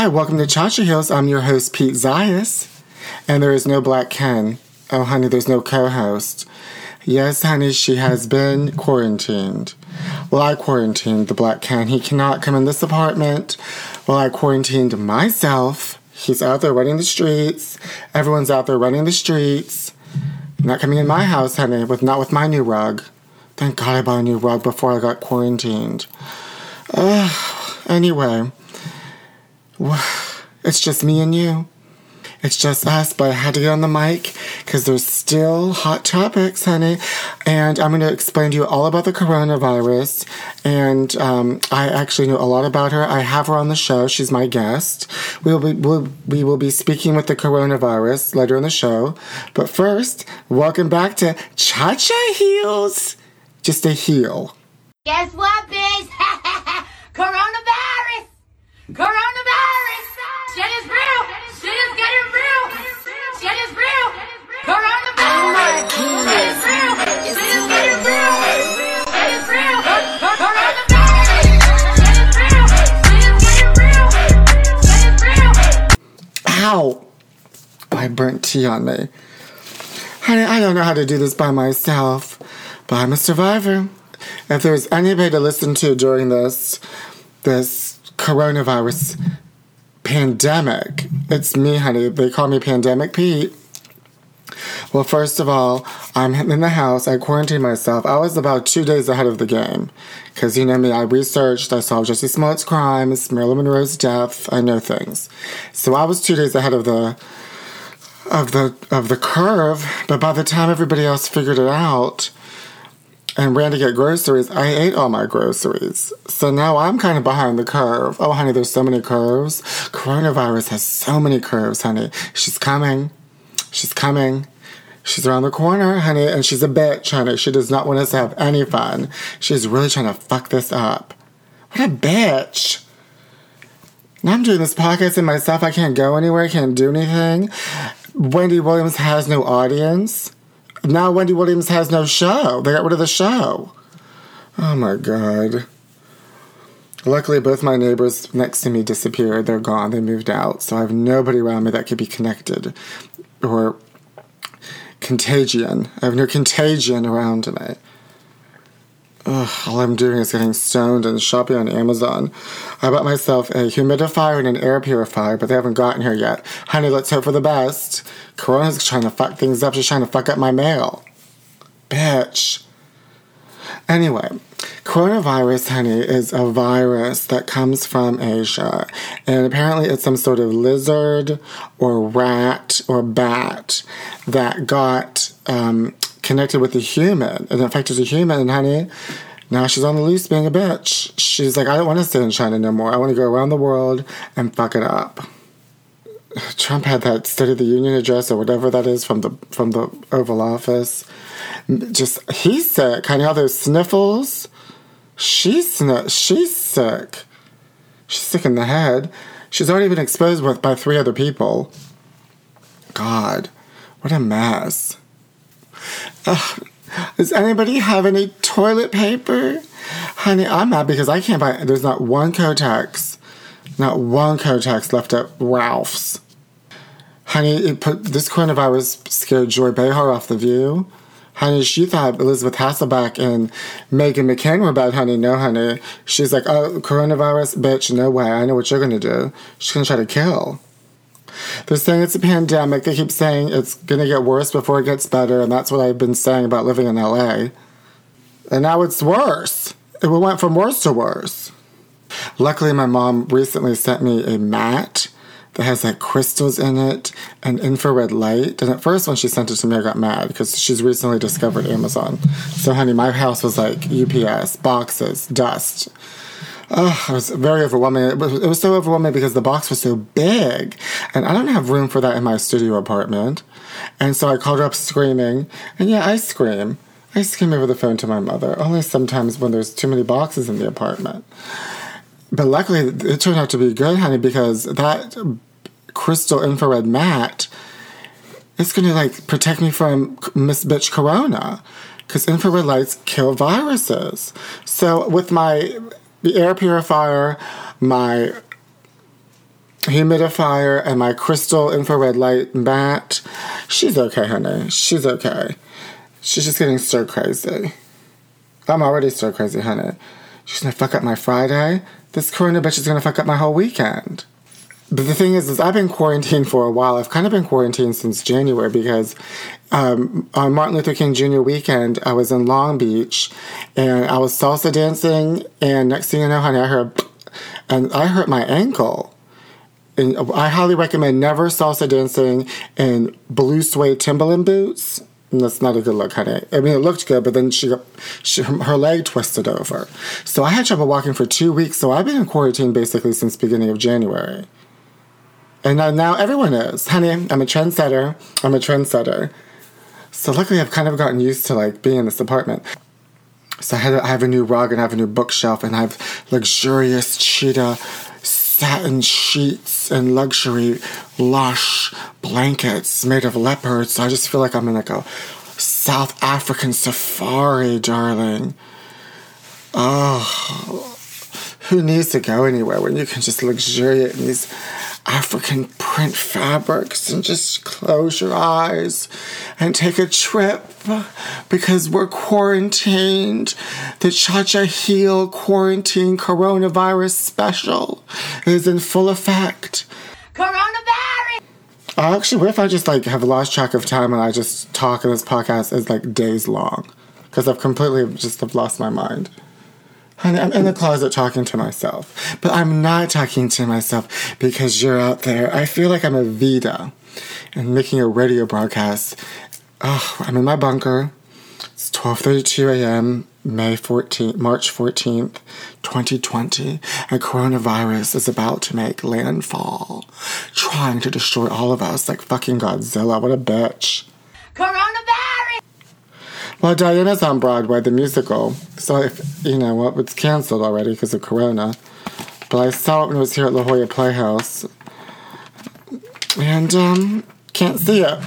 Hi, welcome to Cha Cha Heels. I'm your host, Pete Zayas, and there is no Black Ken. Oh, honey, there's no co host. Yes, honey, she has been quarantined. Well, I quarantined the Black Ken. He cannot come in this apartment. Well, I quarantined myself. He's out there running the streets. Everyone's out there running the streets. Not coming in my house, honey, with not with my new rug. Thank God I bought a new rug before I got quarantined. Ugh. Anyway, it's just me and you. It's just us, but I had to get on the mic because there's still hot topics, honey. And I'm going to explain to you all about the coronavirus. And um, I actually know a lot about her. I have her on the show. She's my guest. We will be, we'll, we will be speaking with the coronavirus later in the show. But first, welcome back to Cha Cha Heels. Just a heel. Guess what, biz? Coronavirus! Burnt tea on me. Honey, I don't know how to do this by myself, but I'm a survivor. If there's anybody to listen to during this this coronavirus pandemic, it's me, honey. They call me Pandemic Pete. Well, first of all, I'm in the house. I quarantined myself. I was about two days ahead of the game. Because, you know me, I researched, I solved Jussie Smollett's crimes, Marilyn Monroe's death. I know things. So I was two days ahead of the of the of the curve, but by the time everybody else figured it out and ran to get groceries, I ate all my groceries. So now I'm kind of behind the curve. Oh, honey, there's so many curves. Coronavirus has so many curves, honey. She's coming. She's coming. She's around the corner, honey, and she's a bitch, honey. She does not want us to have any fun. She's really trying to fuck this up. What a bitch. Now I'm doing this podcast and myself. I can't go anywhere. I can't do anything. Wendy Williams has no audience. Now Wendy Williams has no show. They got rid of the show. Oh my god. Luckily, both my neighbors next to me disappeared. They're gone. They moved out. So I have nobody around me that could be connected or contagion. I have no contagion around me. Ugh, all I'm doing is getting stoned and shopping on Amazon. I bought myself a humidifier and an air purifier, but they haven't gotten here yet. Honey, let's hope for the best. Corona's trying to fuck things up. She's trying to fuck up my mail. Bitch. Anyway, coronavirus, honey, is a virus that comes from Asia. And apparently it's some sort of lizard or rat or bat that got um, connected with a human and infected a human. And honey, now she's on the loose being a bitch. She's like, I don't want to stay in China no more. I want to go around the world and fuck it up. Trump had that State of the Union address or whatever that is from the from the Oval Office. Just he's sick. Honey, all those sniffles. She's sn- she's sick. She's sick in the head. She's already been exposed with by three other people. God, what a mess. Ugh. Does anybody have any toilet paper? Honey, I'm mad because I can't buy. There's not one Kotex, not one Kotex left at Ralph's. Honey, it put this coronavirus scared Joy Behar off the view. Honey, she thought Elisabeth Hasselbeck and Meghan McCain were bad, honey. No, honey. She's like, oh, coronavirus, bitch, no way. I know what you're gonna do. She's gonna try to kill. They're saying it's a pandemic. They keep saying it's gonna get worse before it gets better, and that's what I've been saying about living in LA. And now it's worse. It went from worse to worse. Luckily, my mom recently sent me a mat that has like crystals in it and infrared light. And at first, when she sent it to me, I got mad because she's recently discovered Amazon. So, honey, my house was like UPS, boxes, dust. Oh, it was very overwhelming. It was, it was so overwhelming because the box was so big, and I don't have room for that in my studio apartment. And so I called her up screaming, and yeah, I scream. I scream over the phone to my mother, only sometimes when there's too many boxes in the apartment. But luckily, it turned out to be good, honey, because that crystal infrared mat is going to like protect me from Miss Bitch Corona because infrared lights kill viruses. So with my the air purifier, my humidifier and my crystal infrared light mat. She's okay, honey. She's okay. She's just getting stir crazy. I'm already stir crazy, honey. She's gonna fuck up my Friday. This corona bitch is gonna fuck up my whole weekend. But the thing is, is I've been quarantined for a while. I've kind of been quarantined since January because um, on Martin Luther King Jr. weekend, I was in Long Beach and I was salsa dancing. And next thing you know, honey, I heard, and I hurt my ankle. And I highly recommend never salsa dancing in blue suede Timberland boots. And that's not a good look, honey. I mean, it looked good, but then she she, her leg twisted over. So I had trouble walking for two weeks. So I've been in quarantine basically since beginning of January. And now, now everyone is. Honey, I'm a trendsetter. I'm a trendsetter. So luckily I've kind of gotten used to like being in this apartment. So I, have a new rug and I have a new bookshelf and I have luxurious cheetah satin sheets and luxury lush blankets made of leopards. So I just feel like I'm in like a South African safari, darling. Oh, who needs to go anywhere when you can just luxuriate in these African print fabrics and just close your eyes and take a trip because we're quarantined. The Cha Cha Heel Quarantine Coronavirus Special is in full effect. Coronavirus! Actually, what if I just like have lost track of time and I just talk in this podcast is like days long? Because I've completely just have lost my mind. Honey, I'm in the closet talking to myself. But I'm not talking to myself because you're out there. I feel like I'm Evita and making a radio broadcast. Oh, I'm in my bunker. It's 12:32 a.m. May 14th, March 14th, 2020, and coronavirus is about to make landfall, trying to destroy all of us like fucking Godzilla. What a bitch. Coronavirus! Well, Diana's on Broadway, the musical. So if you know what, it's canceled already because of Corona. But I saw it when it was here at La Jolla Playhouse, and um, can't see it.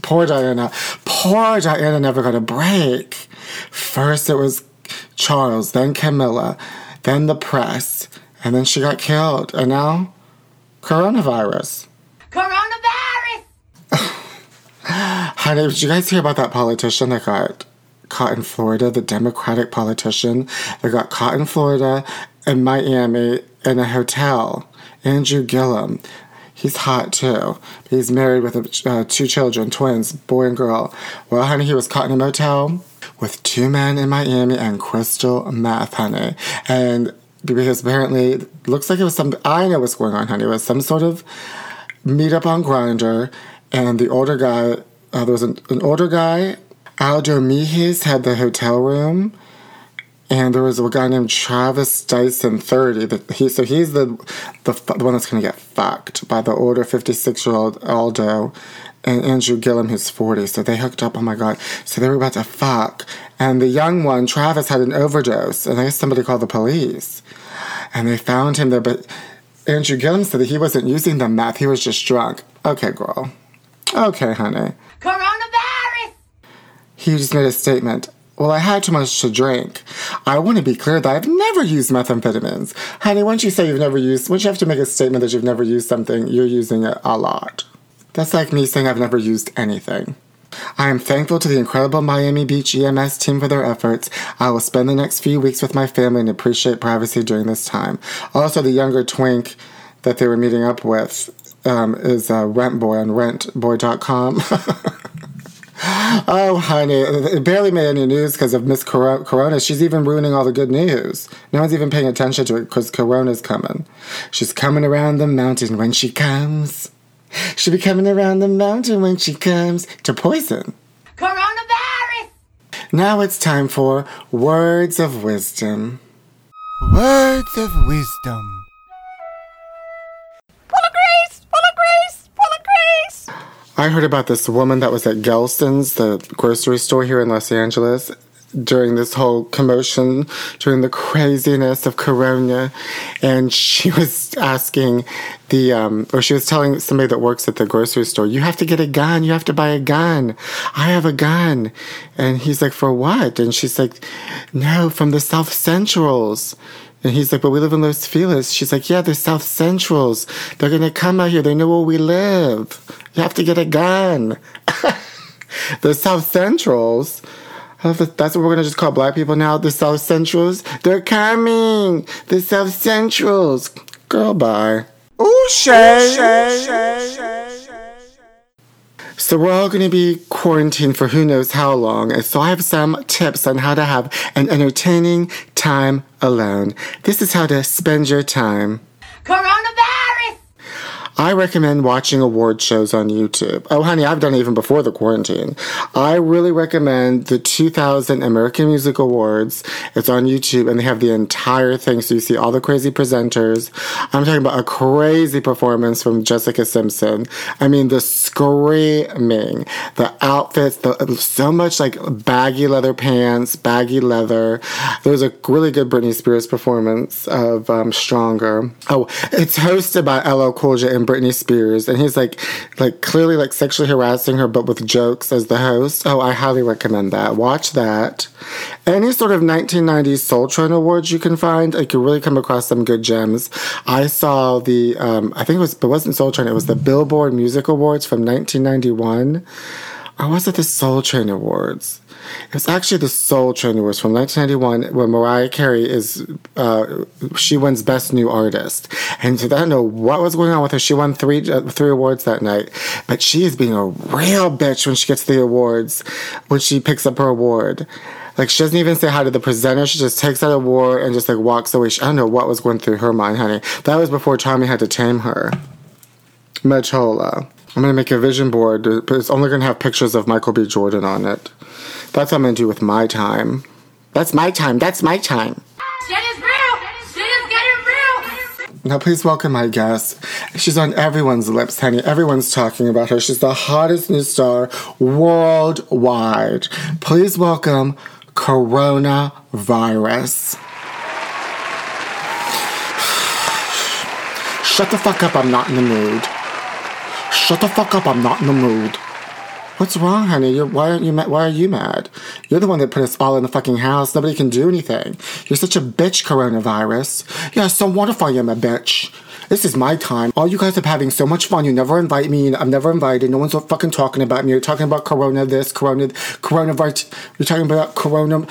Poor Diana. Poor Diana never got a break. First it was Charles, then Camilla, then the press, and then she got killed, and now coronavirus. Coronavirus! Honey, did you guys hear about that politician that got caught in Florida? The Democratic politician that got caught in Florida in Miami in a hotel. Andrew Gillum. He's hot too. He's married with uh, two children, twins, boy and girl. Well, honey, he was caught in a motel with two men in Miami and crystal meth, honey. And because apparently, looks like it was some, I know what's going on, honey. It was some sort of meet up on Grindr, and the older guy, uh, there was an, an older guy, Aldo Mejias had the hotel room, and there was a guy named Travis Dyson, thirty. That he so he's the, the the one that's gonna get fucked by the older fifty six year old Aldo. And Andrew Gillum, who's 40, so they hooked up. Oh my god. So they were about to fuck. And the young one, Travis, had an overdose. And I guess somebody called the police. And they found him there. But Andrew Gillum said that he wasn't using the meth, he was just drunk. Okay, girl. Okay, honey. Coronavirus! He just made a statement. Well, I had too much to drink. I want to be clear that I've never used methamphetamines. Honey, once you say you've never used, once you have to make a statement that you've never used something, you're using it a lot. That's like me saying I've never used anything. I am thankful to the incredible Miami Beach EMS team for their efforts. I will spend the next few weeks with my family and appreciate privacy during this time. Also, the younger twink that they were meeting up with um, is uh, Rent Boy on rentboy.com. oh, honey, it barely made any news because of Miss Cor- Corona. She's even ruining all the good news. No one's even paying attention to it because Corona's coming. She's coming around the mountain when she comes. She'll be coming around the mountain when she comes to poison. Coronavirus! Now it's time for words of wisdom. Words of wisdom. I heard about this woman that was at Gelson's, the grocery store here in Los Angeles, during this whole commotion, during the craziness of Corona. And she was asking the, um, or she was telling somebody that works at the grocery store, you have to get a gun. You have to buy a gun. I have a gun. And he's like, for what? And she's like, no, from the South Centrals. And he's like, but we live in Los Feliz. She's like, yeah, they're South Centrals. They're going to come out here. They know where we live. You have to get a gun. the South Centrals. I love that- That's what we're going to just call black people now. The South Centrals. They're coming. The South Centrals. Girl, bye. Ooh, So we're all going to be quarantined for who knows how long, and so I have some tips on how to have an entertaining time alone. This is how to spend your time. Coronavirus! I recommend watching award shows on YouTube. Oh, honey, I've done it even before the quarantine. I really recommend the 2000 American Music Awards. It's on YouTube and they have the entire thing. So you see all the crazy presenters. I'm talking about a crazy performance from Jessica Simpson. I mean, the screaming, the outfits, the, so much like baggy leather pants, baggy leather. There was a really good Britney Spears performance of um, Stronger. Oh, it's hosted by LL Cool J and Britney Spears, and he's like, like clearly like sexually harassing her, but with jokes as the host. Oh, I highly recommend that. Watch that. Any sort of 1990s Soul Train awards you can find, like you really come across some good gems. I saw the, um, I think it was, it wasn't Soul Train. It was the Billboard Music Awards from 1991. Or was it the Soul Train Awards? It was actually the Soul Train Awards from 1991, where Mariah Carey is, uh, she wins Best New Artist. And I don't know what was going on with her. She won three, uh, three awards that night, but she is being a real bitch when she gets the awards, when she picks up her award. Like she doesn't even say hi to the presenter. She just takes that award and just like walks away. She, I don't know what was going through her mind, honey. That was before Tommy had to tame her. Machola. I'm gonna make a vision board, but it's only gonna have pictures of Michael B. Jordan on it. That's what I'm gonna do with my time. That's my time. That's my time. Shit is real! Shit is getting real! Now, please welcome my guest. She's on everyone's lips, honey. Everyone's talking about her. She's the hottest new star worldwide. Please welcome Coronavirus. Shut the fuck up, I'm not in the mood. Shut the fuck up, I'm not in the mood. What's wrong, honey? You're, why aren't you mad? Why are you mad? You're the one that put us all in the fucking house. Nobody can do anything. You're such a bitch, coronavirus. Yeah, so wonderful, I'm a bitch. This is my time. All you guys are having so much fun. You never invite me. I'm never invited. No one's fucking talking about me. You're talking about Corona this, Corona, Coronavirus. You're talking about Corona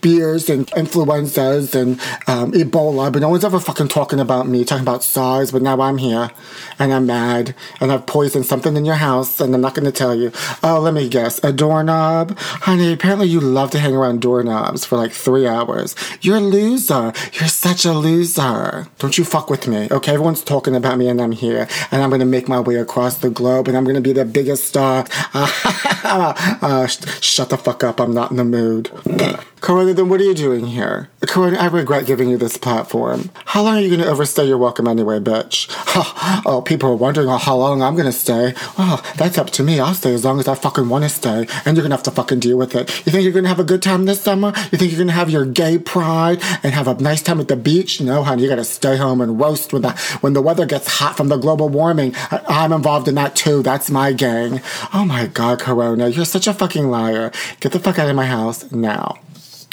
beers and influenzas and um, Ebola, but no one's ever fucking talking about me. Talking about SARS, but now I'm here and I'm mad and I've poisoned something in your house and I'm not going to tell you. Oh, let me guess. A doorknob? Honey, apparently you love to hang around doorknobs for like three hours. You're a loser. You're such a loser. Don't you fuck with me, okay? Everyone's talking about me and I'm here and I'm going to make my way across the globe and I'm going to be the biggest star. uh, sh- shut the fuck up. I'm not in the mood. Corona, then what are you doing here? Corona, I regret giving you this platform. How long are you going to overstay your welcome anyway, bitch? oh, people are wondering how long I'm going to stay. Oh, that's up to me. I'll stay as long as I fucking want to stay, and you're going to have to fucking deal with it. You think you're going to have a good time this summer? You think you're going to have your gay pride and have a nice time at the beach? No, honey, you got to stay home and roast with the when the weather gets hot from the global warming. I, I'm involved in that too. That's my gang. Oh my God, Corona, you're such a fucking liar. Get the fuck out of my house now.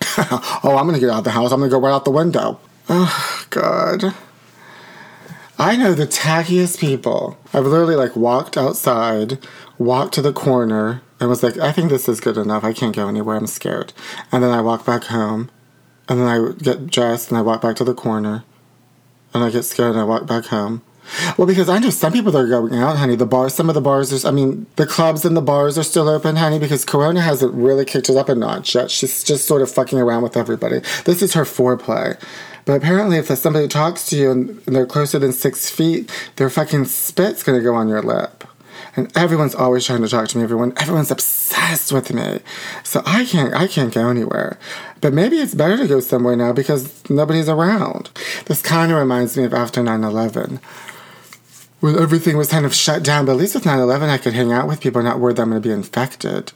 oh, I'm gonna get out of the house. I'm gonna go right out the window. Oh, God. I know the tackiest people. I've literally like walked outside, walked to the corner, and was like, I think this is good enough. I can't go anywhere. I'm scared. And then I walk back home, and then I get dressed and I walk back to the corner, and I get scared and I walk back home. Well, because I know some people that are going out, honey. The bars, some of the bars, are, I mean, the clubs and the bars are still open, honey, because Corona hasn't really kicked it up a notch yet. She's just sort of fucking around with everybody. This is her foreplay. But apparently, if somebody talks to you and they're closer than six feet, their fucking spit's gonna go on your lip. And everyone's always trying to talk to me. Everyone, everyone's obsessed with me. So I can't, I can't go anywhere. But maybe it's better to go somewhere now because nobody's around. This kind of reminds me of after 9/11 when everything was kind of shut down. But at least with 9 11, I could hang out with people, not worried that I'm going to be infected.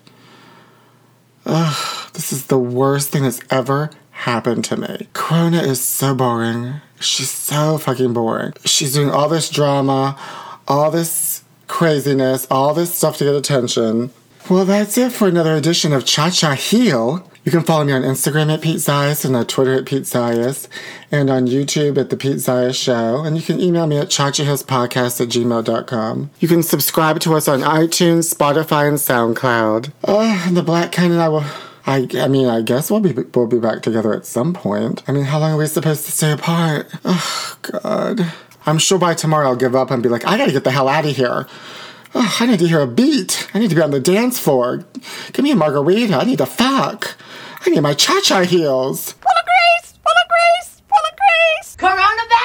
Ugh, this is the worst thing that's ever happened to me. Corona is so boring. She's so fucking boring. She's doing all this drama, all this craziness, all this stuff to get attention. Well, that's it for another edition of Cha Cha Heel. You can follow me on Instagram at Pete Zayas and on Twitter at Pete Zayas and on YouTube at The Pete Zayas Show. And you can email me at chachahillspodcast at gmail.com. You can subscribe to us on iTunes, Spotify, and SoundCloud. Oh, and the Black Ken and I will... I, I mean, I guess we'll be we'll be back together at some point. I mean, how long are we supposed to stay apart? Oh, God. I'm sure by tomorrow I'll give up and be like, I gotta get the hell out of here. Oh, I need to hear a beat. I need to be on the dance floor. Give me a margarita. I need to fuck. I need my cha cha heels. Full of grace, full of grace, full of grace. Coronavirus.